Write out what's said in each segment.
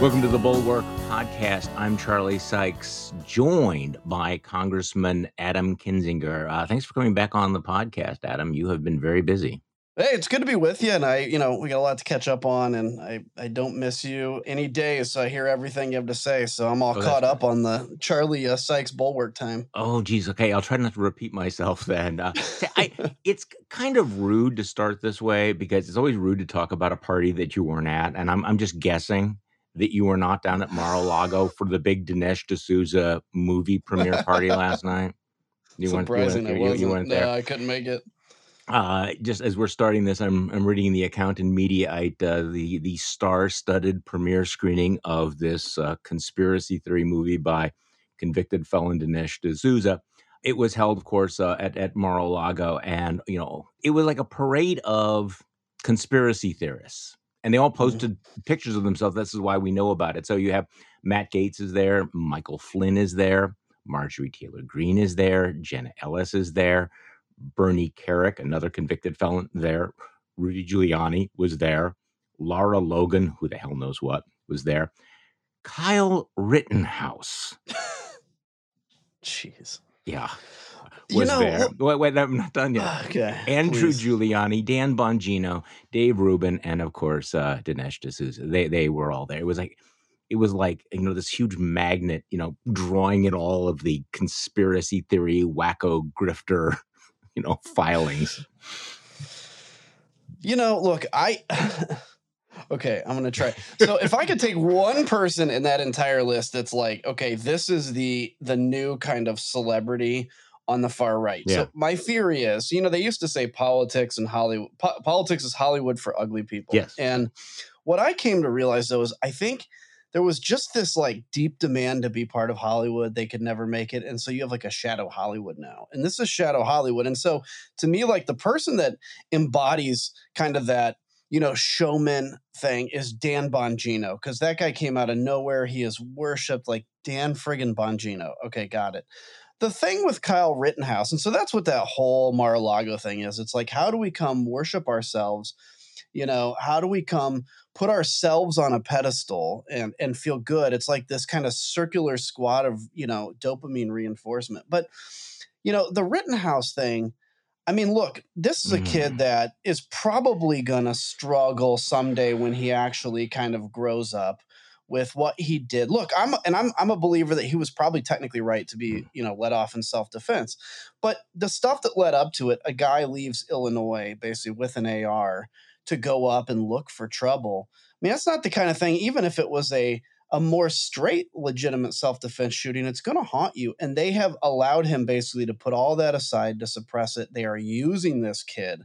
Welcome to the Bulwark Podcast. I'm Charlie Sykes, joined by Congressman Adam Kinzinger. Uh, thanks for coming back on the podcast, Adam. You have been very busy. Hey, it's good to be with you, and I, you know, we got a lot to catch up on, and I, I don't miss you any day, so I hear everything you have to say, so I'm all Oh, caught up on the Charlie uh, Sykes Bulwark time. Oh, geez. Okay, I'll try not to repeat myself then. Uh, I, it's kind of rude to start this way because it's always rude to talk about a party that you weren't at, and I'm I'm just guessing that you were not down at Mar-a-Lago for the big Dinesh D'Souza movie premiere party last night. You weren't, you weren't I. You, wasn't. you weren't there. No, I couldn't make it. Uh, just as we're starting this, I'm I'm reading the account in Mediaite, uh, the the star-studded premiere screening of this uh, conspiracy theory movie by convicted felon Dinesh D'Souza. It was held, of course, uh, at at Mar-a-Lago, and you know it was like a parade of conspiracy theorists, and they all Mhm. posted pictures of themselves. This is why we know about it. So you have Matt Gaetz is there, Michael Flynn is there, Marjorie Taylor Greene is there, Jenna Ellis is there. Bernie Kerik, another convicted felon, there. Rudy Giuliani was there. Lara Logan, who the hell knows what, was there. Kyle Rittenhouse, Jeez. yeah, You was know, there. Wait, wait, I'm not done yet. Okay. Andrew please. Giuliani, Dan Bongino, Dave Rubin, and of course uh, Dinesh D'Souza. They they were all there. It was like it was like you know this huge magnet, you know, drawing in all of the conspiracy theory, wacko grifter, you know, filings. You know, look, I. okay, I'm gonna try. So, if I could take one person in that entire list, that's like, okay, this is the the new kind of celebrity on the far right. Yeah. So, my theory is, you know, they used to say politics and Hollywood, po- politics is Hollywood for ugly people. Yes. And what I came to realize though is, I think there was just this like deep demand to be part of Hollywood. They could never make it. And so you have like a shadow Hollywood now. And this is shadow Hollywood. And so to me, like the person that embodies kind of that, you know, showman thing is Dan Bongino. Cause that guy came out of nowhere. He is worshipped like Dan friggin' Bongino. Okay, got it. The thing with Kyle Rittenhouse, and so that's what that whole Mar-a-Lago thing is. It's like, how do we come worship ourselves? You know, how do we come put ourselves on a pedestal and and feel good it's like this kind of circular squad of you know dopamine reinforcement but you know the rittenhouse thing i mean look this is a Mm. kid that is probably gonna struggle someday when he actually kind of grows up with what he did look i'm and i'm i'm a believer that he was probably technically right to be mm. you know let off in self-defense but the stuff that led up to it a guy leaves illinois basically with an ar to go up and look for trouble. I mean, that's not the kind of thing, even if it was a a more straight, legitimate self defense shooting, it's going to haunt you. And they have allowed him basically to put all that aside to suppress it. They are using this kid.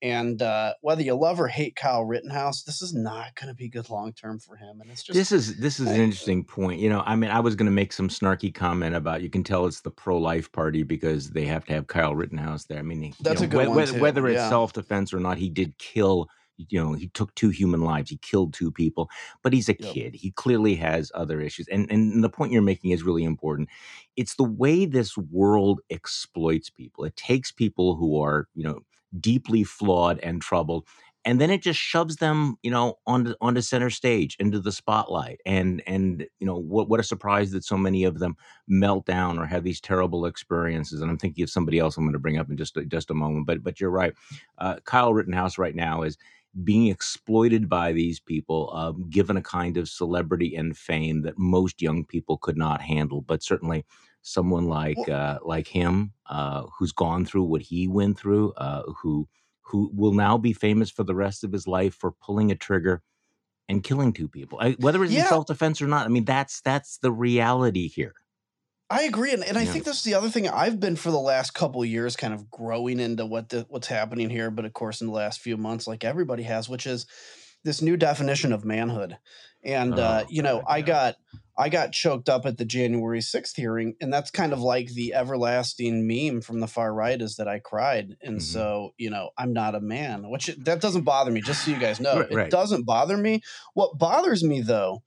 And uh, whether you love or hate Kyle Rittenhouse, this is not going to be good long term for him. And it's just this is this is an interesting point. You know, I mean, I was going to make some snarky comment about you can tell it's the pro life party because they have to have Kyle Rittenhouse there. I mean, he- you That's know, a good whether, whether it's Yeah. self defense or not, he did kill. You know, he took two human lives. He killed two people, but he's a Yep. kid. He clearly has other issues. And and the point you're making is really important. It's the way this world exploits people. It takes people who are, you know, deeply flawed and troubled and then it just shoves them you know onto onto center stage into the spotlight and and you know what what a surprise that so many of them melt down or have these terrible experiences and i'm thinking of somebody else i'm going to bring up in just just a moment but but you're right. Uh, kyle rittenhouse right now is being exploited by these people um, given a kind of celebrity and fame that most young people could not handle but certainly someone like uh, like him uh, who's gone through what he went through uh, who who will now be famous for the rest of his life for pulling a trigger and killing two people I, whether it's in Yeah. self-defense or not i mean that's that's the reality here I agree, and, and I Yeah. think this is the other thing I've been for the last couple years, kind of growing into what the, what's happening here. But of course, in the last few months, like everybody has, which is this new definition of manhood. And uh, Oh, you know, I got I got choked up at the January sixth hearing, and that's kind of like the everlasting meme from the far right is that I cried, and Mhm. so you know I'm not a man, which that doesn't bother me. Just so you guys know, Right, it doesn't bother me. What bothers me though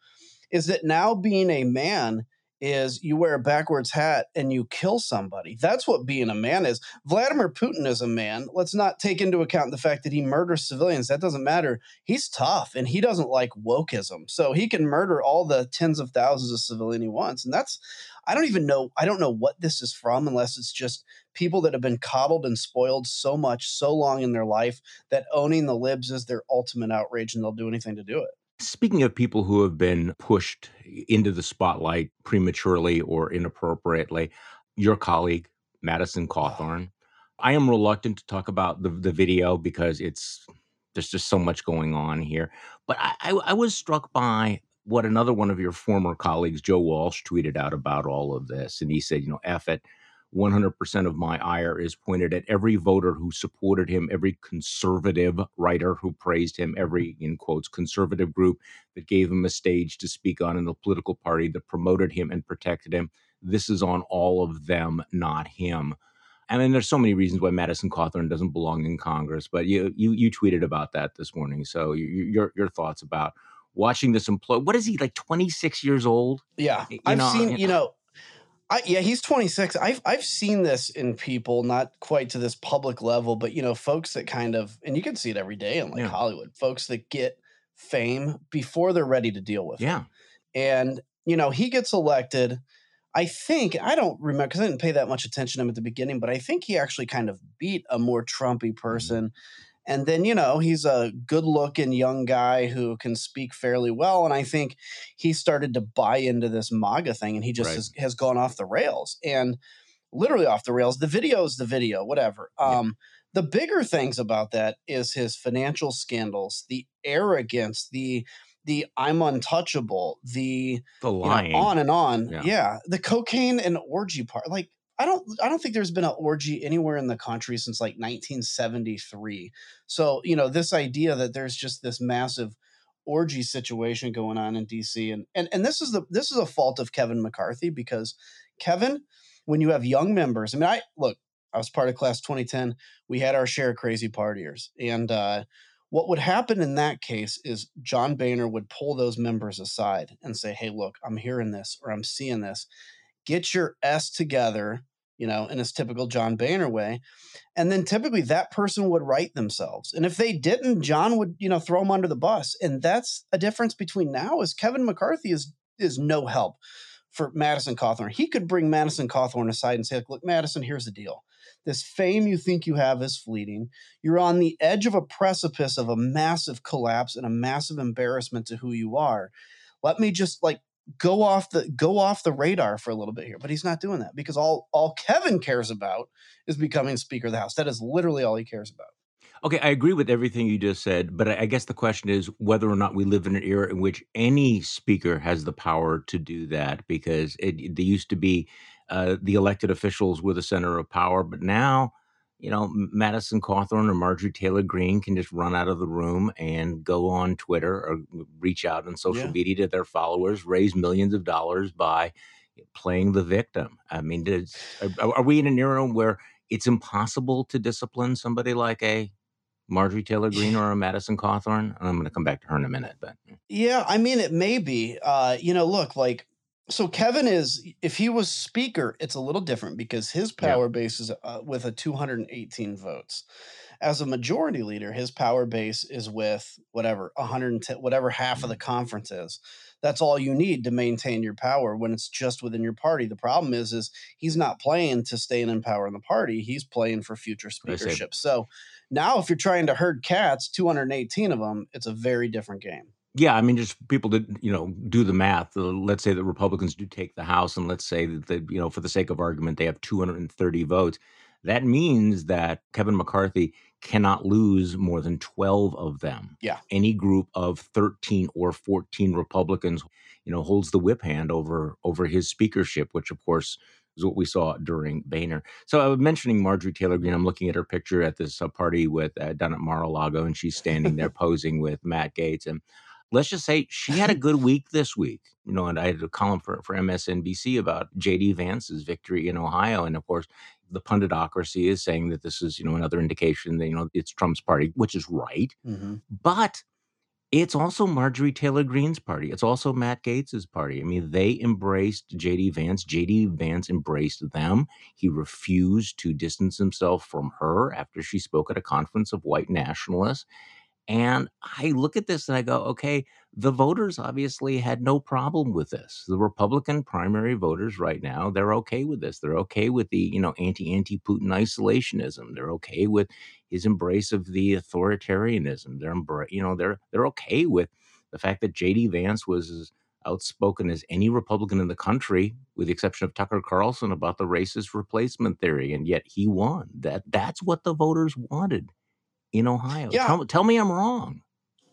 is that now being a man is you wear a backwards hat and you kill somebody. That's what being a man is. Vladimir Putin is a man. Let's not take into account the fact that he murders civilians. That doesn't matter. He's tough and he doesn't like wokeism. So he can murder all the tens of thousands of civilians he wants. And that's I don't even know I don't know what this is from unless it's just people that have been coddled and spoiled so much so long in their life that owning the libs is their ultimate outrage and they'll do anything to do it. Speaking of people who have been pushed into the spotlight prematurely or inappropriately, your colleague, Madison Cawthorn. I am reluctant to talk about the, the video because it's there's just so much going on here. But I, I, I was struck by what another one of your former colleagues, Joe Walsh, tweeted out about all of this. And he said, you know, F it. 100% of my ire is pointed at every voter who supported him, every conservative writer who praised him, every, mm-hmm. in quotes, conservative group that gave him a stage to speak on in the political party that promoted him and protected him. This is on all of them, not him. I mean, there's so many reasons why Madison Cawthorn doesn't belong in Congress, but you you, you tweeted about that this morning. So you, your your thoughts about watching this implode? What is he like? 26 years old? Yeah, you I've know, seen. You know, I, yeah, he's 26. I've I've seen this in people, not quite to this public level, but you know, folks that kind of, and you can see it every day in like yeah. Hollywood, folks that get fame before they're ready to deal with yeah. it. And you know, he gets elected. I think I don't remember because I didn't pay that much attention to him at the beginning, but I think he actually kind of beat a more Trumpy mm-hmm. person. Mm-hmm and then, you know, he's a good looking young guy who can speak fairly well. And I think he started to buy into this MAGA thing and he just right. has, has, gone off the rails and literally off the rails. The video is the video, whatever. Yeah. Um, the bigger things about that is his financial scandals, the arrogance, the the I'm untouchable, the, the lying, you know, on and on. Yeah. yeah. The cocaine and orgy part. Like I don't I don't think there's been an orgy anywhere in the country since like 1973. So, you know, this idea that there's just this massive orgy situation going on in DC and and and this is the this is a fault of Kevin McCarthy because Kevin when you have young members, I mean I look, I was part of class 2010. We had our share of crazy partiers and uh what would happen in that case is John Boehner would pull those members aside and say, Hey, look, I'm hearing this or I'm seeing this. Get your S together you know, in his typical John Boehner way. And then typically that person would right themselves. And if they didn't, John would, you know, throw them under the bus. And that's a difference between now is Kevin McCarthy is is no help for Madison Cawthorn. He could bring Madison Cawthorn aside and say, look, Madison, here's the deal. This fame you think you have is fleeting. You're on the edge of a precipice of a massive collapse and a massive embarrassment to who you are. Let me just like go off the go off the radar for a little bit here. But he's not doing that because all all Kevin cares about is becoming Speaker of the House. That is literally all he cares about. Okay, I agree with everything you just said, but I guess the question is whether or not we live in an era in which any speaker has the power to do that. Because it, they used to be uh, the elected officials were the center of power, but now you know, Madison Cawthorn or Marjorie Taylor Greene can just run out of the room and go on Twitter or reach out on social yeah. media to their followers, raise millions of dollars by playing the victim. I mean, does, are, are we in an era where it's impossible to discipline somebody like a Marjorie Taylor Greene or a Madison Cawthorn? I'm going to come back to her in a minute, but yeah, I mean, it may be. Uh, you know, look, like so Kevin is if he was speaker, it's a little different because his power yeah. base is uh, with a 218 votes. As a majority leader, his power base is with whatever 110, whatever half of the mm-hmm. conference is. That's all you need to maintain your power when it's just within your party. The problem is, is he's not playing to stay in power in the party. He's playing for future speakership. So now, if you're trying to herd cats, 218 of them, it's a very different game. Yeah, I mean, just people to you know do the math. Uh, let's say the Republicans do take the House, and let's say that they, you know, for the sake of argument, they have 230 votes. That means that Kevin McCarthy cannot lose more than 12 of them. Yeah, any group of 13 or 14 Republicans, you know, holds the whip hand over over his speakership, which of course is what we saw during Boehner. So I was mentioning Marjorie Taylor Greene. I'm looking at her picture at this uh, party with uh, down at Mar-a-Lago, and she's standing there posing with Matt Gaetz and let's just say she had a good week this week. You know, and I had a column for, for MSNBC about JD Vance's victory in Ohio. And of course, the punditocracy is saying that this is, you know, another indication that, you know, it's Trump's party, which is right. Mm-hmm. But It's also Marjorie Taylor Greene's party. It's also Matt Gaetz's party. I mean, they embraced JD Vance. JD Vance embraced them. He refused to distance himself from her after she spoke at a conference of white nationalists. And I look at this and I go, okay, the voters obviously had no problem with this. The Republican primary voters right now, they're okay with this. They're okay with the, you know, anti-anti Putin isolationism. They're okay with his embrace of the authoritarianism. They're you know, they're they're okay with the fact that JD Vance was as outspoken as any Republican in the country, with the exception of Tucker Carlson, about the racist replacement theory, and yet he won. That that's what the voters wanted in Ohio. Yeah. Tell, tell me I'm wrong.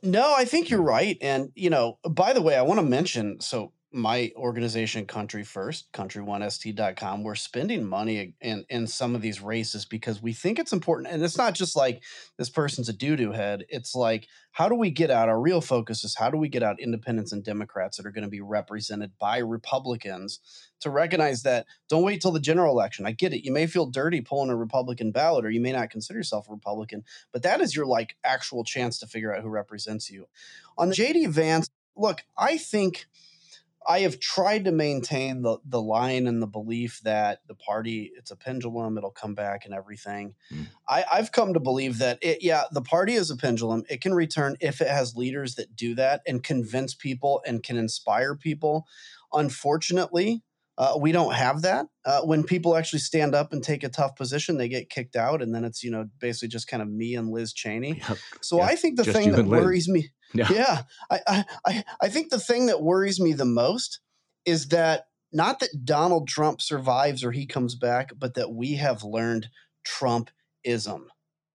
No, I think you're right. And, you know, by the way, I want to mention so my organization country first country1st.com we're spending money in in some of these races because we think it's important and it's not just like this person's a doo-doo head it's like how do we get out our real focus is how do we get out independents and democrats that are going to be represented by republicans to recognize that don't wait till the general election i get it you may feel dirty pulling a republican ballot or you may not consider yourself a republican but that is your like actual chance to figure out who represents you. On jd vance look i think I have tried to maintain the the line and the belief that the party it's a pendulum, it'll come back and everything. Mm. I, I've come to believe that it yeah, the party is a pendulum. It can return if it has leaders that do that and convince people and can inspire people. Unfortunately, uh, we don't have that. Uh, when people actually stand up and take a tough position, they get kicked out, and then it's you know basically just kind of me and Liz Cheney. Yep. So yep. I think the just thing that worries me, yeah, yeah I, I I think the thing that worries me the most is that not that Donald Trump survives or he comes back, but that we have learned Trumpism.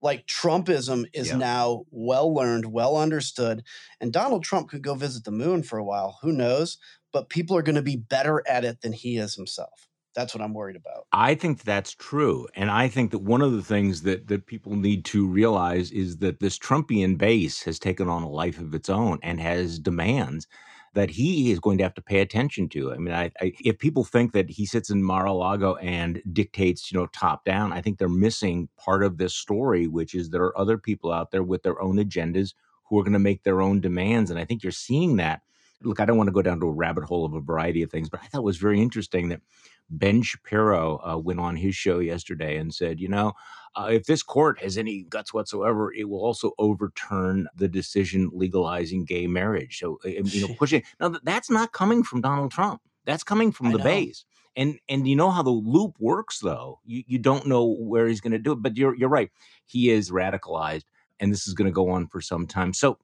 Like Trumpism is yeah. now well learned, well understood, and Donald Trump could go visit the moon for a while. Who knows? but people are going to be better at it than he is himself. That's what I'm worried about. I think that's true. And I think that one of the things that, that people need to realize is that this Trumpian base has taken on a life of its own and has demands that he is going to have to pay attention to. I mean, I, I, if people think that he sits in Mar-a-Lago and dictates, you know, top down, I think they're missing part of this story, which is there are other people out there with their own agendas who are going to make their own demands. And I think you're seeing that look, I don't want to go down to a rabbit hole of a variety of things, but I thought it was very interesting that Ben Shapiro uh, went on his show yesterday and said, you know, uh, if this court has any guts whatsoever, it will also overturn the decision legalizing gay marriage. So, you know, pushing now that's not coming from Donald Trump. That's coming from I the know. base. And and you know how the loop works, though. You you don't know where he's going to do it, but you're you're right. He is radicalized, and this is going to go on for some time. So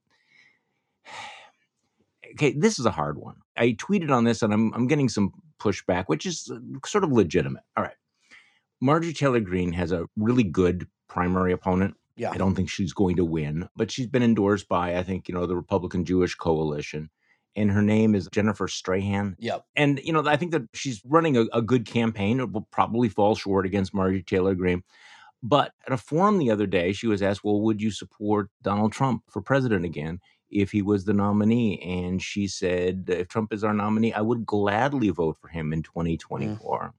okay, this is a hard one. I tweeted on this and I'm, I'm getting some pushback, which is uh, sort of legitimate. All right. Marjorie Taylor Greene has a really good primary opponent. Yeah. I don't think she's going to win, but she's been endorsed by, I think, you know, the Republican Jewish Coalition. And her name is Jennifer Strahan. Yep. And, you know, I think that she's running a, a good campaign. It will probably fall short against Marjorie Taylor Greene. But at a forum the other day, she was asked, well, would you support Donald Trump for president again? If he was the nominee. And she said, if Trump is our nominee, I would gladly vote for him in 2024. Mm.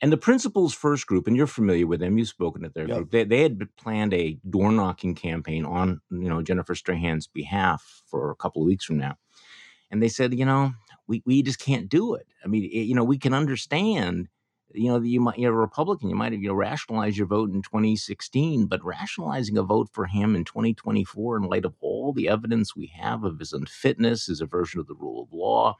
And the Principles First group, and you're familiar with them, you've spoken at their yep. group. They, they had planned a door knocking campaign on, you know, Jennifer Strahan's behalf for a couple of weeks from now. And they said, you know, we, we just can't do it. I mean, it, you know, we can understand you know, you might, you're a Republican, you might have, you know, rationalized your vote in 2016, but rationalizing a vote for him in 2024 in light of all the evidence we have of his unfitness, his aversion of the rule of law,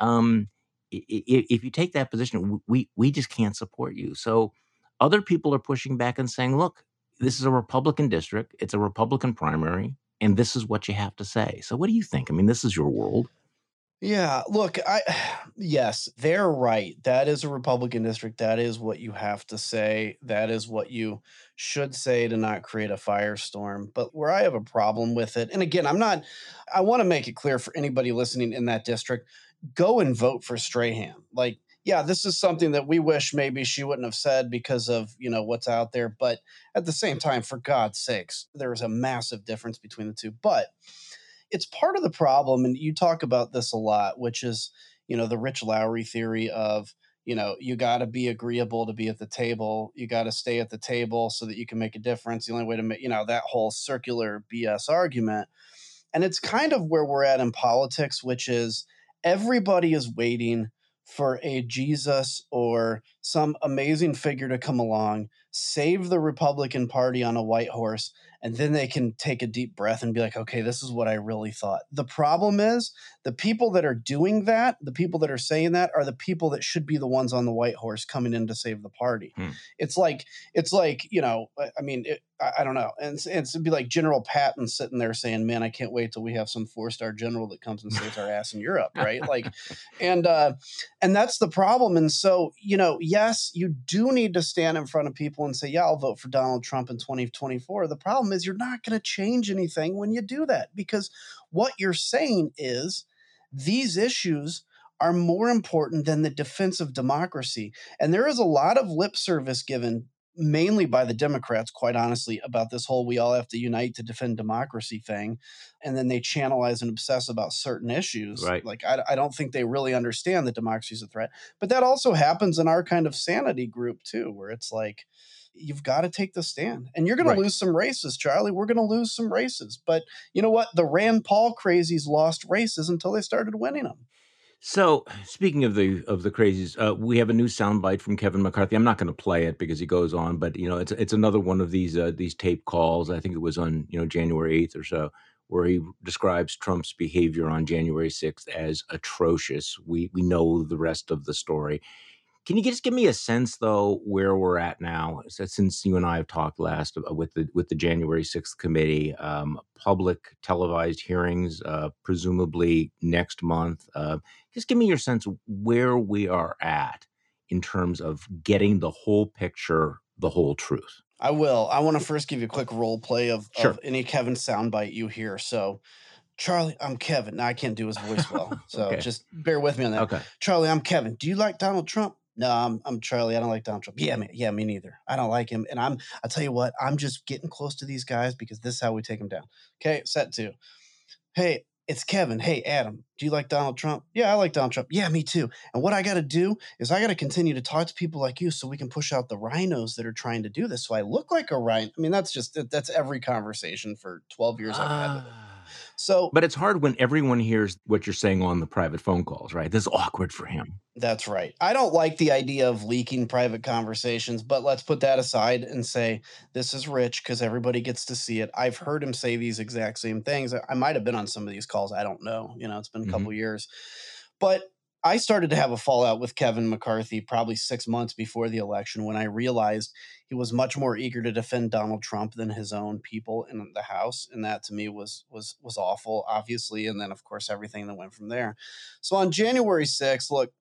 um, if you take that position, we we just can't support you. So other people are pushing back and saying, look, this is a Republican district, it's a Republican primary, and this is what you have to say. So what do you think? I mean, this is your world. Yeah, look, I yes, they're right. That is a Republican district. That is what you have to say. That is what you should say to not create a firestorm. But where I have a problem with it, and again, I'm not I want to make it clear for anybody listening in that district, go and vote for Strahan. Like, yeah, this is something that we wish maybe she wouldn't have said because of, you know, what's out there, but at the same time, for God's sakes, there's a massive difference between the two. But it's part of the problem, and you talk about this a lot, which is you know the Rich Lowry theory of you know you got to be agreeable to be at the table you got to stay at the table so that you can make a difference the only way to make you know that whole circular bs argument And it's kind of where we're at in politics, which is everybody is waiting for a Jesus or some amazing figure to come along, save the Republican Party on a white horse, and then they can take a deep breath and be like, okay, this is what I really thought. The problem is the people that are doing that, the people that are saying that, are the people that should be the ones on the white horse coming in to save the party. Hmm. It's like it's like you know, I mean, it, I, I, don't know, and it's, it's, it'd be like General Patton sitting there saying, "Man, I can't wait till we have some four star general that comes and saves our ass in Europe," right? Like, and uh, and that's the problem. And so you know, yes, you do need to stand in front of people and say, "Yeah, I'll vote for Donald Trump in 2024." The problem is you're not going to change anything when you do that because what you're saying is these issues are more important than the defense of democracy. And there is a lot of lip service given mainly by the Democrats, quite honestly, about this whole we all have to unite to defend democracy thing. And then they channelize and obsess about certain issues. Right. Like, I, I don't think they really understand that democracy is a threat. But that also happens in our kind of sanity group, too, where it's like, you've got to take the stand. And you're going right. to lose some races, Charlie. We're going to lose some races. But you know what? The Rand Paul crazies lost races until they started winning them. So, speaking of the of the crazies, uh, we have a new soundbite from Kevin McCarthy. I'm not going to play it because he goes on, but you know, it's it's another one of these uh, these tape calls. I think it was on you know January 8th or so, where he describes Trump's behavior on January 6th as atrocious. We we know the rest of the story. Can you just give me a sense, though, where we're at now? Since you and I have talked last uh, with the with the January sixth committee, um, public televised hearings, uh, presumably next month. Uh, just give me your sense where we are at in terms of getting the whole picture, the whole truth. I will. I want to first give you a quick role play of, sure. of any Kevin soundbite you hear. So, Charlie, I'm Kevin. Now I can't do his voice well, so okay. just bear with me on that. Okay. Charlie, I'm Kevin. Do you like Donald Trump? No, I'm, I'm Charlie. I don't like Donald Trump. Yeah, me, yeah, me neither. I don't like him. And I'm, I'll tell you what, I'm just getting close to these guys because this is how we take them down. Okay, set two. Hey, it's Kevin. Hey, Adam, do you like Donald Trump? Yeah, I like Donald Trump. Yeah, me too. And what I got to do is I got to continue to talk to people like you so we can push out the rhinos that are trying to do this. So I look like a rhino. I mean, that's just, that's every conversation for 12 years I've had. So, but it's hard when everyone hears what you're saying on the private phone calls, right? This is awkward for him. That's right. I don't like the idea of leaking private conversations, but let's put that aside and say this is rich because everybody gets to see it. I've heard him say these exact same things. I might have been on some of these calls. I don't know. You know, it's been a couple mm-hmm. years. But I started to have a fallout with Kevin McCarthy probably six months before the election when I realized he was much more eager to defend Donald Trump than his own people in the House, and that to me was was was awful, obviously. And then of course everything that went from there. So on January 6th, look,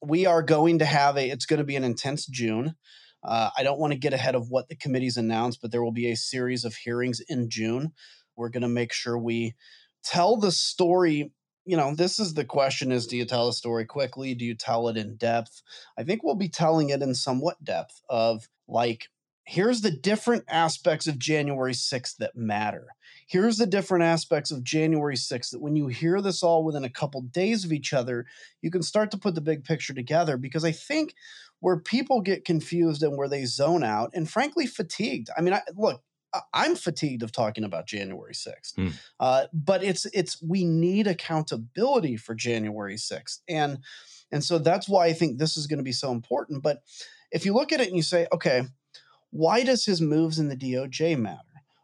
we are going to have a. It's going to be an intense June. Uh, I don't want to get ahead of what the committee's announced, but there will be a series of hearings in June. We're going to make sure we tell the story you know, this is the question is do you tell a story quickly? Do you tell it in depth? I think we'll be telling it in somewhat depth of like, here's the different aspects of January 6th that matter. Here's the different aspects of January 6th that when you hear this all within a couple days of each other, you can start to put the big picture together because I think where people get confused and where they zone out and frankly fatigued. I mean, I, look, I'm fatigued of talking about January 6th. Mm. Uh, but it's it's we need accountability for January 6th. And and so that's why I think this is going to be so important. But if you look at it and you say, okay, why does his moves in the DOJ matter?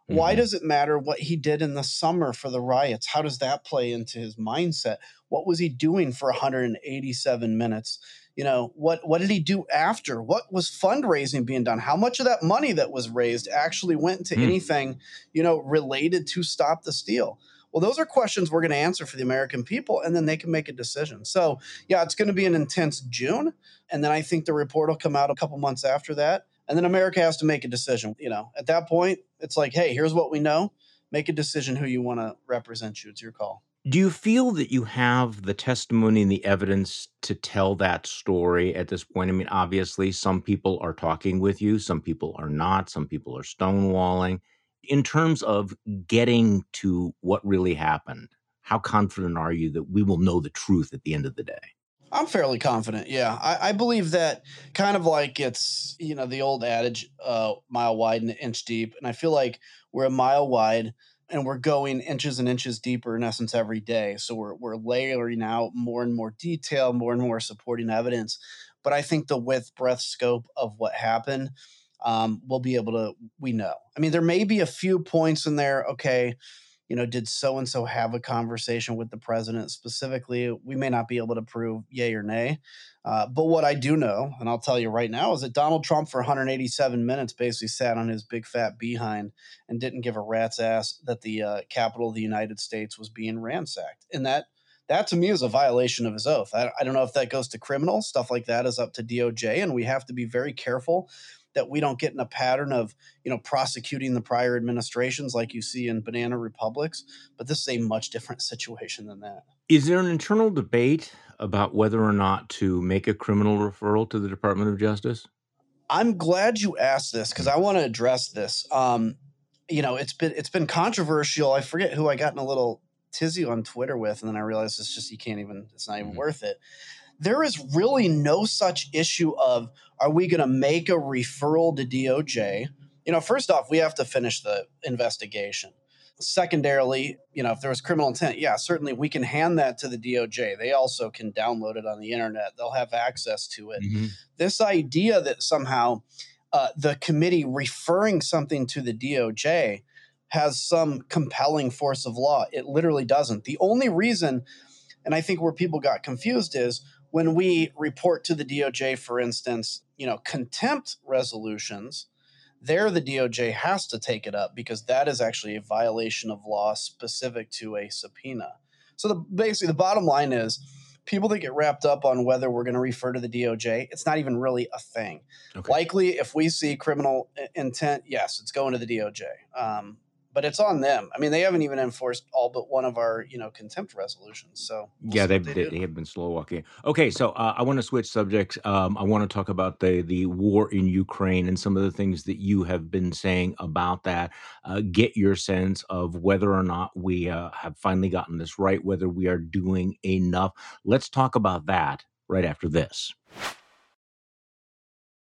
Mm-hmm. Why does it matter what he did in the summer for the riots? How does that play into his mindset? What was he doing for 187 minutes? You know what what did he do after? What was fundraising being done? How much of that money that was raised actually went to mm. anything you know related to stop the steal? Well those are questions we're going to answer for the american people and then they can make a decision. So yeah it's going to be an intense june and then i think the report will come out a couple months after that and then america has to make a decision you know? At that point it's like hey here's what we know. Make a decision who you want to represent you. It's your call do you feel that you have the testimony and the evidence to tell that story at this point? I mean, obviously, some people are talking with you, some people are not, some people are stonewalling. In terms of getting to what really happened, how confident are you that we will know the truth at the end of the day? I'm fairly confident. Yeah, I, I, believe that kind of like it's you know the old adage, uh, mile wide and an inch deep, and I feel like we're a mile wide and we're going inches and inches deeper in essence every day. So we're we're layering out more and more detail, more and more supporting evidence. But I think the width, breadth, scope of what happened, um, we'll be able to. We know. I mean, there may be a few points in there. Okay, you know, did so and so have a conversation with the president specifically? We may not be able to prove yay or nay. Uh, but what I do know, and I'll tell you right now, is that Donald Trump for 187 minutes basically sat on his big fat behind and didn't give a rat's ass that the uh, Capitol of the United States was being ransacked. And that that to me is a violation of his oath. I, I don't know if that goes to criminal stuff like that is up to DOJ, and we have to be very careful that we don't get in a pattern of you know prosecuting the prior administrations like you see in banana republics but this is a much different situation than that. Is there an internal debate about whether or not to make a criminal referral to the department of justice? I'm glad you asked this because i want to address this. Um, you know it's been it's been controversial. I forget who i got in a little tizzy on twitter with and then i realized it's just you can't even it's not even mm-hmm. worth it there is really no such issue of are we going to make a referral to DOJ? You know, first off, we have to finish the investigation. Secondarily, you know, if there was criminal intent, yeah, certainly we can hand that to the DOJ. They also can download it on the internet. They'll have access to it. Mm-hmm. This idea that somehow uh, the committee referring something to the DOJ has some compelling force of law, it literally doesn't. The only reason, and I think where people got confused is when we report to the DOJ, for instance, you know, contempt resolutions, there the DOJ has to take it up because that is actually a violation of law specific to a subpoena. So the, basically, the bottom line is people that get wrapped up on whether we're going to refer to the DOJ, it's not even really a thing. Okay. Likely, if we see criminal intent, yes, it's going to the DOJ. Um, but it's on them. I mean, they haven't even enforced all but one of our, you know, contempt resolutions. So we'll yeah, they, they, they, have been slow walking. Okay, so uh, I want to switch subjects. Um, I want to talk about the the war in Ukraine and some of the things that you have been saying about that. Uh, get your sense of whether or not we uh, have finally gotten this right, whether we are doing enough. Let's talk about that right after this.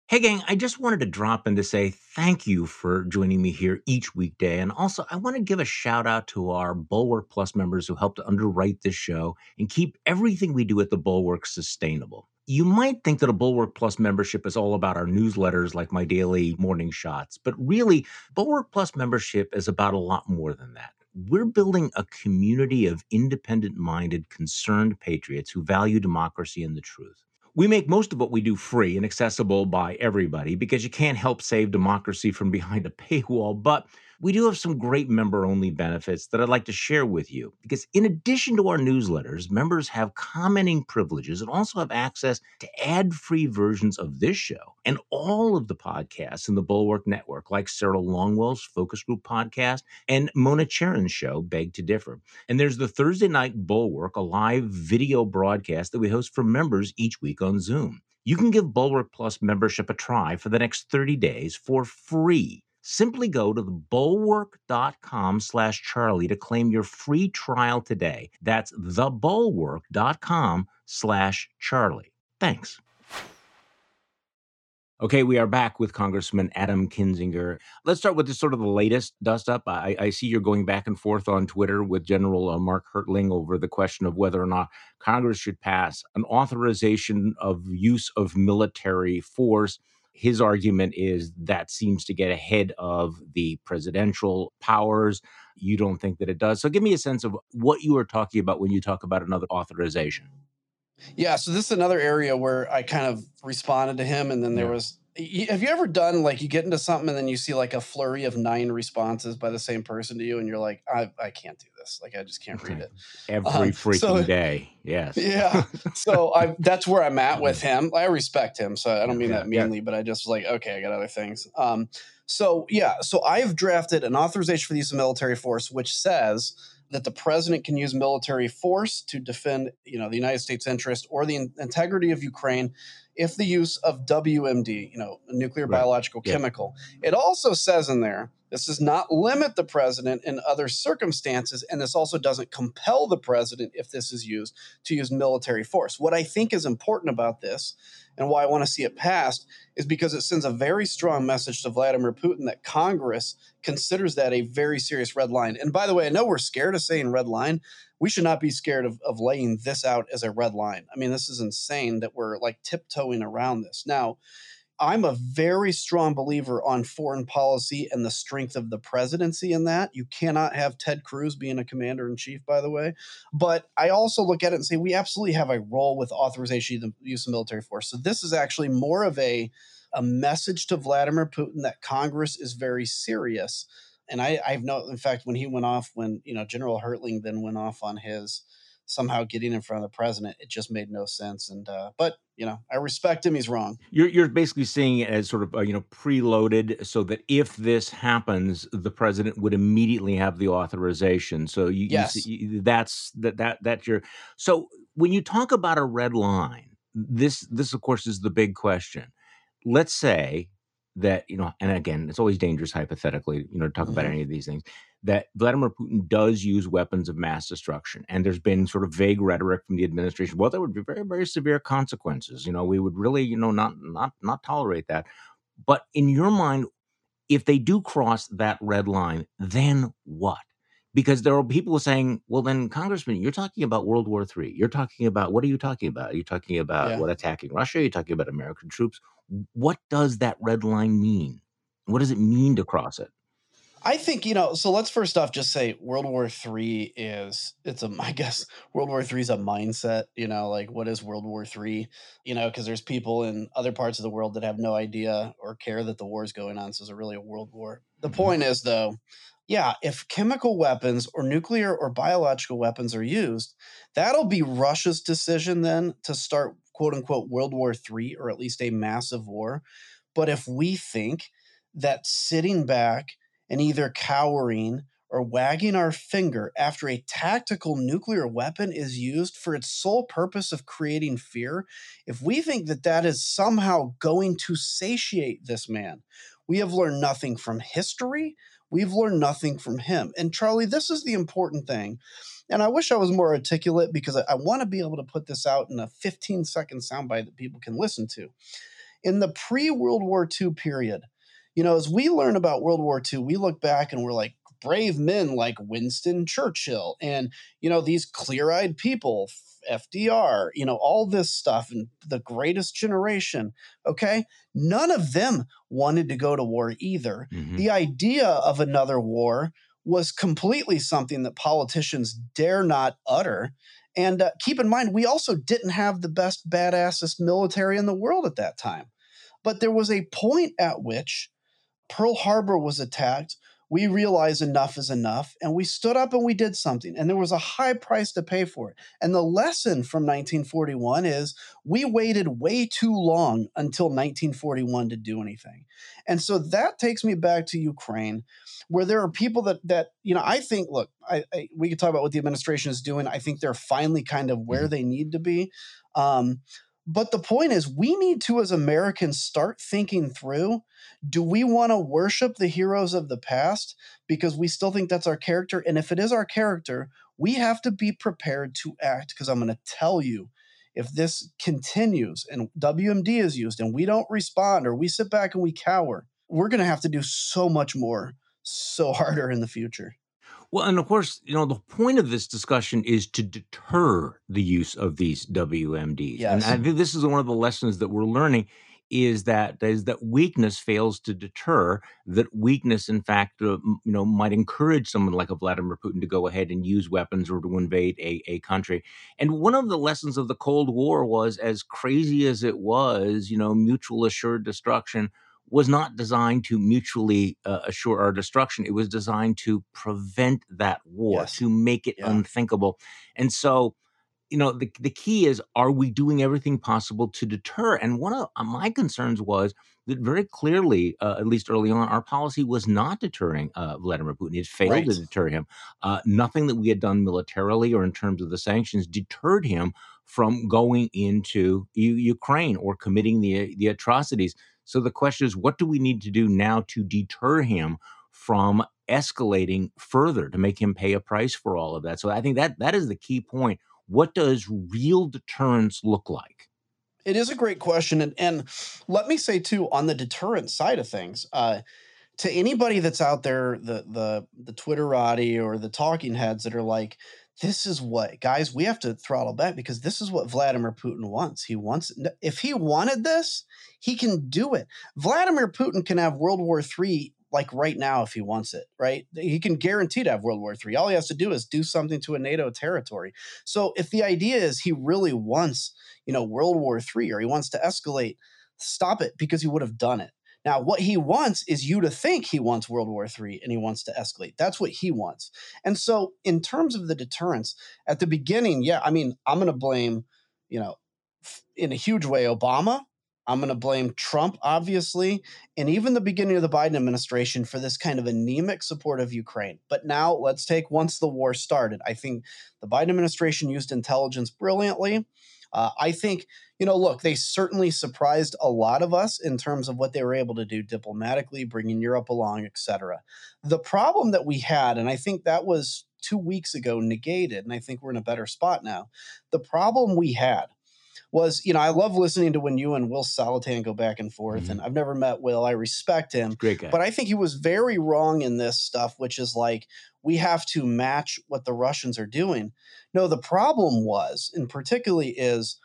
Hey, gang, I just wanted to drop in to say thank you for joining me here each weekday. And also, I want to give a shout out to our Bulwark Plus members who help to underwrite this show and keep everything we do at the Bulwark sustainable. You might think that a Bulwark Plus membership is all about our newsletters like my daily morning shots, but really, Bulwark Plus membership is about a lot more than that. We're building a community of independent minded, concerned patriots who value democracy and the truth. We make most of what we do free and accessible by everybody because you can't help save democracy from behind a paywall. But we do have some great member only benefits that I'd like to share with you. Because in addition to our newsletters, members have commenting privileges and also have access to ad free versions of this show and all of the podcasts in the Bulwark Network, like Sarah Longwell's Focus Group podcast and Mona Charen's show, Beg to Differ. And there's the Thursday Night Bulwark, a live video broadcast that we host for members each week on Zoom. You can give Bulwark Plus membership a try for the next 30 days for free Simply go to thebulwark.com slash Charlie to claim your free trial today. That's thebulwark.com slash Charlie. Thanks. Okay, we are back with Congressman Adam Kinzinger. Let's start with this sort of the latest dust up. I, I see you're going back and forth on Twitter with General uh, Mark Hertling over the question of whether or not Congress should pass an authorization of use of military force his argument is that seems to get ahead of the presidential powers. You don't think that it does. So give me a sense of what you are talking about when you talk about another authorization. Yeah, so this is another area where I kind of responded to him, and then there yeah. was have you ever done like you get into something and then you see like a flurry of nine responses by the same person to you and you're like i, I can't do this. Like i just can't read it. Every um, freaking so, day. Yes. Yeah. So i that's where i'm at with him. I respect him so i don't mean yeah, that meanly yeah. but i just was like okay i got other things. Um so yeah so i've drafted an authorization for the use of military force which says that the president can use military force to defend you know the united states interest or the in- integrity of ukraine if the use of WMD, you know, nuclear right. biological yeah. chemical. It also says in there this does not limit the president in other circumstances, and this also doesn't compel the president, if this is used, to use military force. What I think is important about this and why I want to see it passed is because it sends a very strong message to Vladimir Putin that Congress considers that a very serious red line. And by the way, I know we're scared of saying red line. We should not be scared of, of laying this out as a red line. I mean, this is insane that we're like tiptoeing around this. Now, I'm a very strong believer on foreign policy and the strength of the presidency in that. You cannot have Ted Cruz being a commander in chief, by the way. But I also look at it and say we absolutely have a role with authorization of the use of military force. So this is actually more of a a message to Vladimir Putin that Congress is very serious. And I, I've no, in fact, when he went off, when you know General Hertling then went off on his somehow getting in front of the president. It just made no sense. And uh, but you know, I respect him. He's wrong. You're you're basically seeing it as sort of uh, you know preloaded, so that if this happens, the president would immediately have the authorization. So you, yes, you see, that's that that that's your. So when you talk about a red line, this this of course is the big question. Let's say that you know, and again, it's always dangerous hypothetically, you know, to talk mm-hmm. about any of these things that Vladimir Putin does use weapons of mass destruction. And there's been sort of vague rhetoric from the administration. Well, there would be very, very severe consequences. You know, we would really, you know, not not not tolerate that. But in your mind, if they do cross that red line, then what? Because there are people saying, well, then, Congressman, you're talking about World War III. You're talking about what are you talking about? Are you talking about yeah. what attacking Russia? Are you talking about American troops? What does that red line mean? What does it mean to cross it? I think you know. So let's first off just say World War Three is it's a I guess World War Three is a mindset. You know, like what is World War Three? You know, because there's people in other parts of the world that have no idea or care that the war is going on. So is it really a world war? The mm-hmm. point is though, yeah, if chemical weapons or nuclear or biological weapons are used, that'll be Russia's decision then to start quote unquote World War Three or at least a massive war. But if we think that sitting back and either cowering or wagging our finger after a tactical nuclear weapon is used for its sole purpose of creating fear, if we think that that is somehow going to satiate this man, we have learned nothing from history. We've learned nothing from him. And Charlie, this is the important thing. And I wish I was more articulate because I, I want to be able to put this out in a 15 second soundbite that people can listen to. In the pre World War II period, you know, as we learn about World War II, we look back and we're like, brave men like Winston Churchill and, you know, these clear eyed people, FDR, you know, all this stuff and the greatest generation. Okay. None of them wanted to go to war either. Mm-hmm. The idea of another war was completely something that politicians dare not utter. And uh, keep in mind, we also didn't have the best, badassest military in the world at that time. But there was a point at which Pearl Harbor was attacked, we realized enough is enough and we stood up and we did something and there was a high price to pay for it. And the lesson from 1941 is we waited way too long until 1941 to do anything. And so that takes me back to ukraine where there are people that that you know i think look I, I we could talk about what the administration is doing. I think they're finally kind of where mm-hmm. they need to be. Um, but the point is, we need to, as Americans, start thinking through do we want to worship the heroes of the past because we still think that's our character? And if it is our character, we have to be prepared to act because I'm going to tell you if this continues and WMD is used and we don't respond or we sit back and we cower, we're going to have to do so much more, so harder in the future. Well, and of course, you know, the point of this discussion is to deter the use of these WMDs. Yes. And I think this is one of the lessons that we're learning is that is that weakness fails to deter that weakness in fact uh, you know might encourage someone like a Vladimir Putin to go ahead and use weapons or to invade a, a country and one of the lessons of the Cold War was as crazy as it was you know mutual assured destruction was not designed to mutually uh, assure our destruction. It was designed to prevent that war, yes. to make it yeah. unthinkable. And so, you know, the, the key is are we doing everything possible to deter? And one of uh, my concerns was that very clearly, uh, at least early on, our policy was not deterring uh, Vladimir Putin. It failed right. to deter him. Uh, nothing that we had done militarily or in terms of the sanctions deterred him from going into U- Ukraine or committing the the atrocities so the question is, what do we need to do now to deter him from escalating further to make him pay a price for all of that? So I think that that is the key point. What does real deterrence look like? It is a great question. And, and let me say, too, on the deterrent side of things, uh, to anybody that's out there, the the the Twitterati or the talking heads that are like, this is what guys we have to throttle back because this is what Vladimir Putin wants. He wants if he wanted this, he can do it. Vladimir Putin can have World War III like right now if he wants it, right? He can guarantee to have World War III. All he has to do is do something to a NATO territory. So if the idea is he really wants, you know, World War III or he wants to escalate, stop it because he would have done it. Now, what he wants is you to think he wants World War III and he wants to escalate. That's what he wants. And so, in terms of the deterrence, at the beginning, yeah, I mean, I'm going to blame, you know, in a huge way, Obama. I'm going to blame Trump, obviously, and even the beginning of the Biden administration for this kind of anemic support of Ukraine. But now let's take once the war started. I think the Biden administration used intelligence brilliantly. Uh, I think, you know, look, they certainly surprised a lot of us in terms of what they were able to do diplomatically, bringing Europe along, et cetera. The problem that we had, and I think that was two weeks ago negated, and I think we're in a better spot now. The problem we had was, you know, I love listening to when you and Will Saletan go back and forth, mm-hmm. and I've never met Will. I respect him. Great guy. But I think he was very wrong in this stuff, which is like, we have to match what the Russians are doing. No, the problem was, and particularly is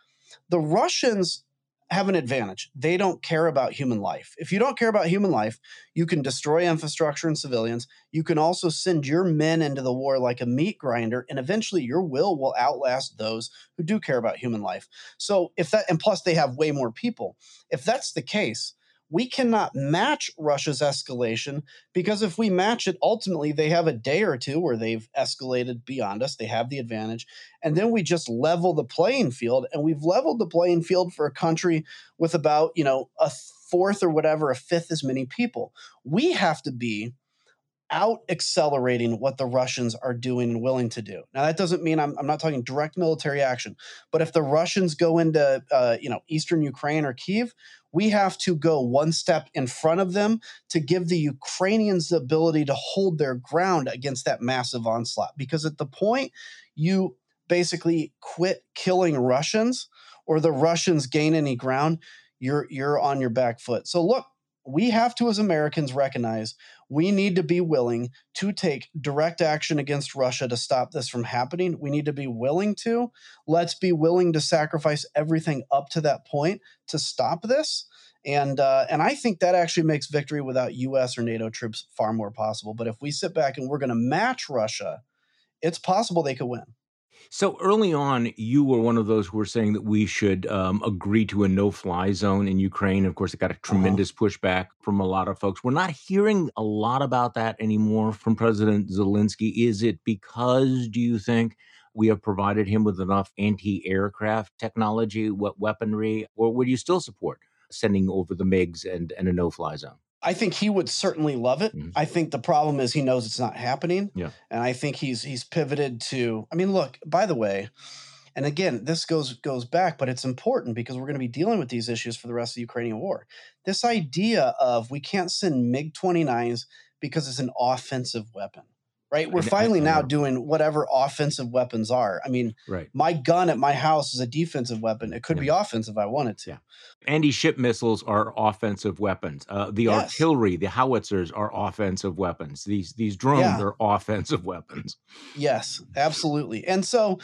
the Russians have an advantage. They don't care about human life. If you don't care about human life, you can destroy infrastructure and civilians. You can also send your men into the war like a meat grinder, and eventually your will will outlast those who do care about human life. So, if that, and plus they have way more people. If that's the case, we cannot match Russia's escalation because if we match it, ultimately they have a day or two where they've escalated beyond us. They have the advantage. And then we just level the playing field. And we've leveled the playing field for a country with about, you know, a fourth or whatever, a fifth as many people. We have to be out accelerating what the Russians are doing and willing to do. Now, that doesn't mean I'm, I'm not talking direct military action, but if the Russians go into, uh, you know, eastern Ukraine or Kiev, we have to go one step in front of them to give the Ukrainians the ability to hold their ground against that massive onslaught. Because at the point you basically quit killing Russians or the Russians gain any ground, you're you're on your back foot. So look, we have to, as Americans, recognize we need to be willing to take direct action against Russia to stop this from happening. We need to be willing to. Let's be willing to sacrifice everything up to that point to stop this. And uh, and I think that actually makes victory without U.S. or NATO troops far more possible. But if we sit back and we're going to match Russia, it's possible they could win. So early on, you were one of those who were saying that we should um, agree to a no-fly zone in Ukraine. Of course, it got a uh-huh. tremendous uh-huh. pushback from a lot of folks. We're not hearing a lot about that anymore from President Zelensky. Is it because, do you think, we have provided him with enough anti-aircraft technology, what weaponry, or would you still support sending over the MiGs and, and a no-fly zone? I think he would certainly love it. Mm-hmm. I think the problem is he knows it's not happening. Yeah. And I think he's he's pivoted to I mean, look, by the way, and again, this goes goes back, but it's important because we're going to be dealing with these issues for the rest of the Ukrainian war. This idea of we can't send MiG 29s because it's an offensive weapon right? We're finally now doing whatever offensive weapons are. I mean, right. my gun at my house is a defensive weapon. It could yeah. be offensive if I wanted to. Yeah. Anti-ship missiles are offensive weapons. Uh, the yes. artillery, the howitzers are offensive weapons. These these drones yeah. are offensive weapons. Yes, absolutely. And so,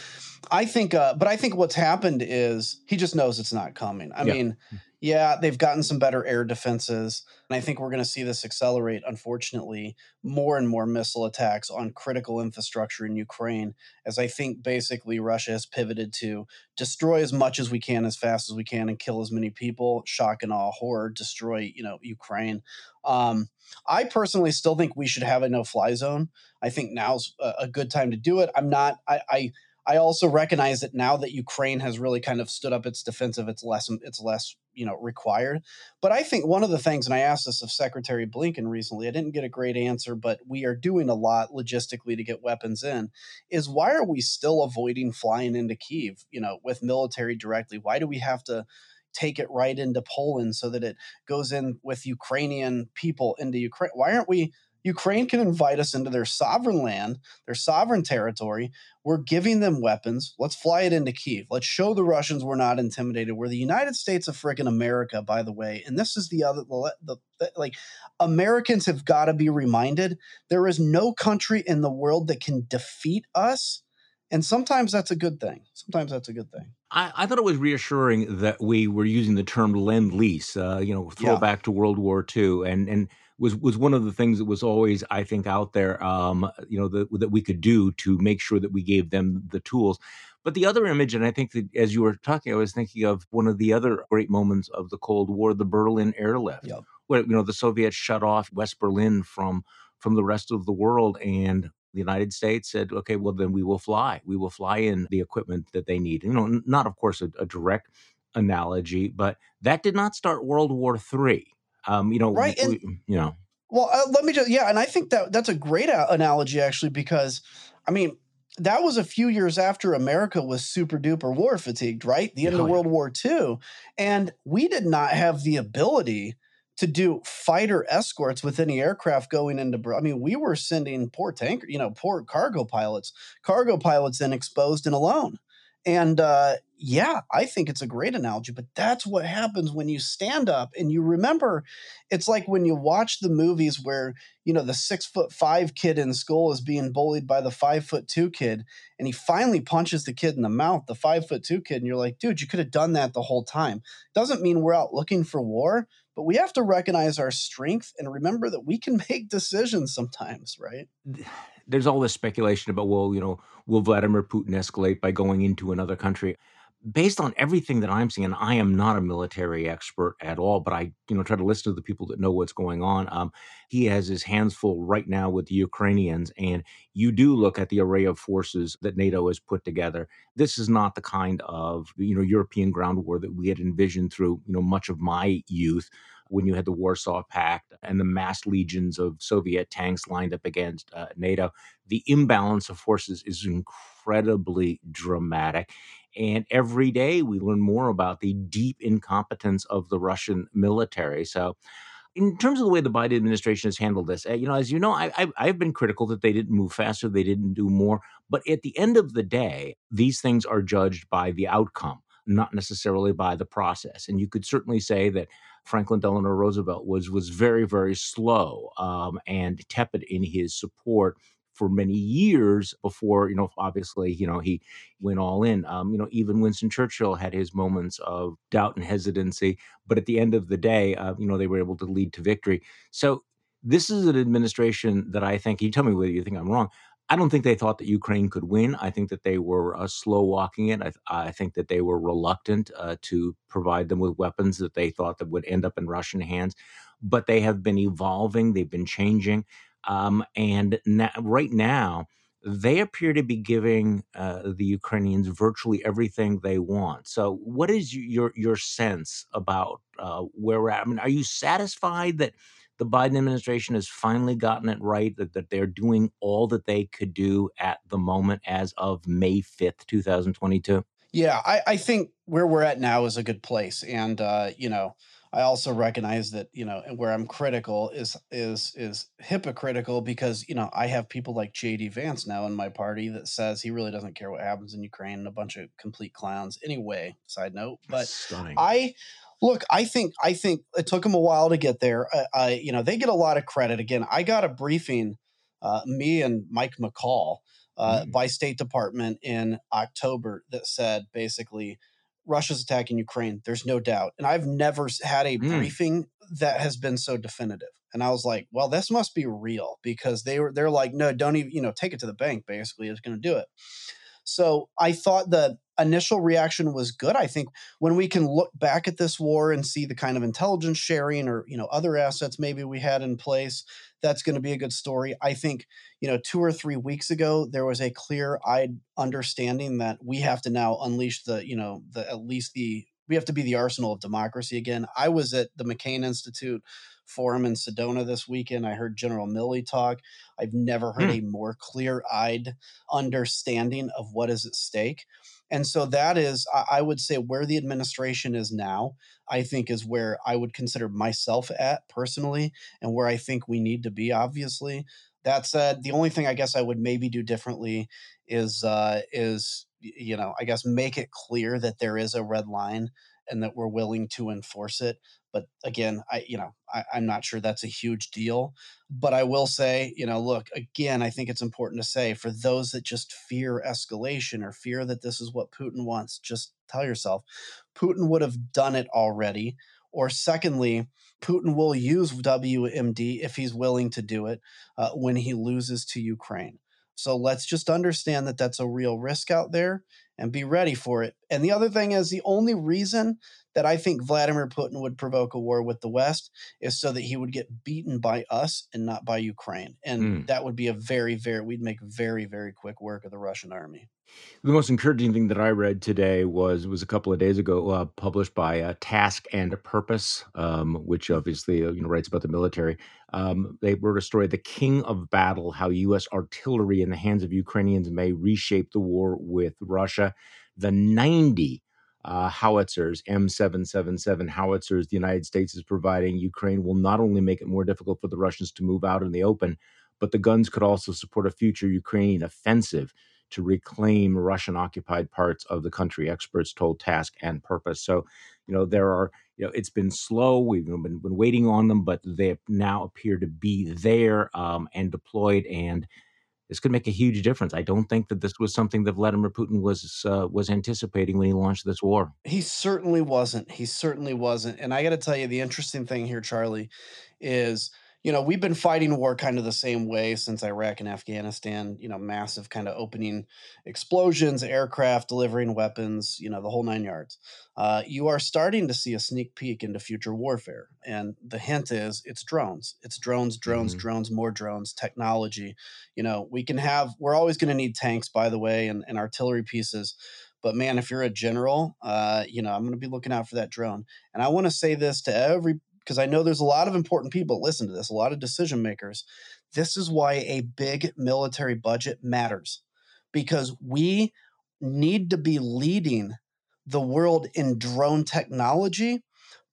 I think, uh, but I think what's happened is he just knows it's not coming. I mean, yeah, they've gotten some better air defenses. And I think we're going to see this accelerate, unfortunately, more and more missile attacks on critical infrastructure in Ukraine, as I think basically Russia has pivoted to destroy as much as we can as fast as we can and kill as many people, shock and awe, horror, destroy, you know, Ukraine. Um, I personally still think we should have a no fly zone. I think now's a, a good time to do it. I'm not, I, I I also recognize that now that Ukraine has really kind of stood up its defensive, it's less it's less you know required. But I think one of the things, and I asked this of Secretary Blinken recently, I didn't get a great answer, but we are doing a lot logistically to get weapons in. Is why are we still avoiding flying into Kiev? You know, with military directly. Why do we have to? take it right into Poland so that it goes in with Ukrainian people into Ukraine. Why aren't we Ukraine can invite us into their sovereign land, their sovereign territory. We're giving them weapons. Let's fly it into Kiev. Let's show the Russians we're not intimidated. We're the United States of freaking America, by the way. And this is the other, the, the, the like, Americans have got to be reminded there is no country in the world that can defeat us. And sometimes that's a good thing. Sometimes that's a good thing. I, I, thought it was reassuring that we were using the term lend lease, uh, you know, throwback yeah. to World War II, and and was was one of the things that was always, I think, out there, um, you know, that that we could do to make sure that we gave them the tools. But the other image, and I think that as you were talking, I was thinking of one of the other great moments of the Cold War, the Berlin airlift, yep. where you know the Soviets shut off West Berlin from from the rest of the world, and the United States said, okay, well, then we will fly. We will fly in the equipment that they need. You know, not, of course, a, a direct analogy, but that did not start World War III. Um, you know, right. We, and, you know, well, uh, let me just, yeah. And I think that that's a great a- analogy, actually, because I mean, that was a few years after America was super duper war fatigued, right? The end oh, of World yeah. War II. And we did not have the ability to do fighter escorts with any aircraft going into. I mean, we were sending poor tanker, you know, poor cargo pilots, cargo pilots then exposed and alone. And uh, yeah, I think it's a great analogy, but that's what happens when you stand up and you remember. It's like when you watch the movies where, you know, the six foot five kid in school is being bullied by the five foot two kid, and he finally punches the kid in the mouth, the five foot two kid, and you're like, dude, you could have done that the whole time. Doesn't mean we're out looking for war, but we have to recognize our strength and remember that we can make decisions sometimes, right? There's all this speculation about, well, you know, will Vladimir Putin escalate by going into another country? Based on everything that I'm seeing, and I am not a military expert at all, but I, you know, try to listen to the people that know what's going on. Um, he has his hands full right now with the Ukrainians, and you do look at the array of forces that NATO has put together. This is not the kind of, you know, European ground war that we had envisioned through, you know, much of my youth when you had the Warsaw Pact and the mass legions of Soviet tanks lined up against uh, NATO. The imbalance of forces is incredibly dramatic. And every day we learn more about the deep incompetence of the Russian military. So, in terms of the way the Biden administration has handled this, eh, you know, as you know, I, have been critical that they didn't move faster, they didn't do more. But at the end of the day, these things are judged by the outcome, not necessarily by the process. And you could certainly say that Franklin Delano Roosevelt was was very, very slow um, and tepid in his support for many years before, you know, obviously, you know, he went all in. Um, you know, even Winston Churchill had his moments of doubt and hesitancy, but at the end of the day, uh, you know, they were able to lead to victory. So this is an administration that I think, you tell me whether you think I'm wrong. I don't think they thought that Ukraine could win. I think that they were uh, slow walking it. I, I, think that they were reluctant uh, to provide them with weapons that they thought that would end up in Russian hands. But they have been evolving. They've been changing. Um, and right now, they appear to be giving uh, the Ukrainians virtually everything they want. So, what is your your sense about uh, where we're at? I mean, are you satisfied that the Biden administration has finally gotten it right that, that they're doing all that they could do at the moment as of May fifth, two thousand twenty two? Yeah, I, I think where we're at now is a good place, and uh, you know I also recognize that you know where I'm critical is is is hypocritical because you know I have people like JD Vance now in my party that says he really doesn't care what happens in Ukraine and a bunch of complete clowns. Anyway, side note, but Stunning. I look, I think I think it took him a while to get there. I, I you know they get a lot of credit. Again, I got a briefing, uh, me and Mike McCaul uh, mm. by State Department in October that said basically Russia's attacking Ukraine. There's no doubt. And I've never had a mm. briefing that has been so definitive. And I was like, well, this must be real because they were they're like, no, don't even, you know, take it to the bank, basically, it's gonna do it. So I thought the initial reaction was good. I think when we can look back at this war and see the kind of intelligence sharing or you know other assets maybe we had in place, that's going to be a good story. I think you know two or three weeks ago there was a clear-eyed understanding that we have to now unleash the you know the at least the we have to be the arsenal of democracy again. I was at the McCain Institute forum in Sedona this weekend. I heard General Milley talk. I've never heard mm. a more clear eyed understanding of what is at stake. And so that is, I would say, where the administration is now, I think is where I would consider myself at personally, and where I think we need to be, obviously. That said, the only thing I guess I would maybe do differently is uh, is you know, I guess make it clear that there is a red line and that we're willing to enforce it. But again, I you know I, I'm not sure that's a huge deal. But I will say, you know, look again. I think it's important to say for those that just fear escalation or fear that this is what Putin wants, just tell yourself, Putin would have done it already. Or secondly, Putin will use WMD if he's willing to do it uh, when he loses to Ukraine. So let's just understand that that's a real risk out there and be ready for it. And the other thing is the only reason that I think Vladimir Putin would provoke a war with the West is so that he would get beaten by us and not by Ukraine. And mm. that would be a very, very, we'd make very, very quick work of the Russian army. The most encouraging thing that I read today was was a couple of days ago, uh, published by uh, Task and Purpose, um, which obviously uh, you know writes about the military. Um, they wrote a story, "The King of Battle: How U.S. Artillery in the Hands of Ukrainians May Reshape the War with Russia." The 90 uh, howitzers, M777 howitzers, the United States is providing Ukraine will not only make it more difficult for the Russians to move out in the open, but the guns could also support a future Ukrainian offensive to reclaim Russian occupied parts of the country, experts told Task and Purpose. So, you know, there are, you know, it's been slow. We've been, been waiting on them, but they now appear to be there um, and deployed. And this could make a huge difference. I don't think that this was something that Vladimir Putin was uh, was anticipating when he launched this war. He certainly wasn't. He certainly wasn't. And I got to tell you, the interesting thing here, Charlie, is you know, we've been fighting war kind of the same way since Iraq and Afghanistan, you know, massive kind of opening explosions, aircraft delivering weapons, you know, the whole nine yards. Uh, you are starting to see a sneak peek into future warfare. And the hint is it's drones. It's drones, drones, mm-hmm. drones, more drones, technology. You know, we can have, we're always going to need tanks, by the way, and, and artillery pieces. But man, if you're a general, uh, you know, I'm going to be looking out for that drone. And I want to say this to every because I know there's a lot of important people listen to this, a lot of decision makers. This is why a big military budget matters because we need to be leading the world in drone technology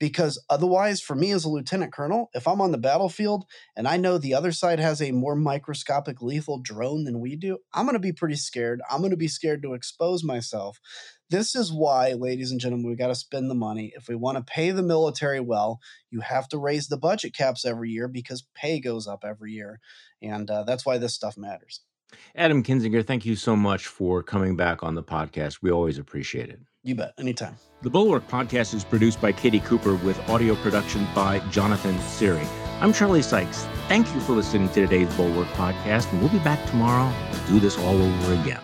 because otherwise for me as a lieutenant colonel if i'm on the battlefield and i know the other side has a more microscopic lethal drone than we do i'm going to be pretty scared i'm going to be scared to expose myself this is why ladies and gentlemen we got to spend the money if we want to pay the military well you have to raise the budget caps every year because pay goes up every year and uh, that's why this stuff matters adam kinzinger thank you so much for coming back on the podcast we always appreciate it you bet. Anytime. The Bulwark podcast is produced by Katie Cooper with audio production by Jonathan Siri. I'm Charlie Sykes. Thank you for listening to today's Bulwark podcast, and we'll be back tomorrow to do this all over again.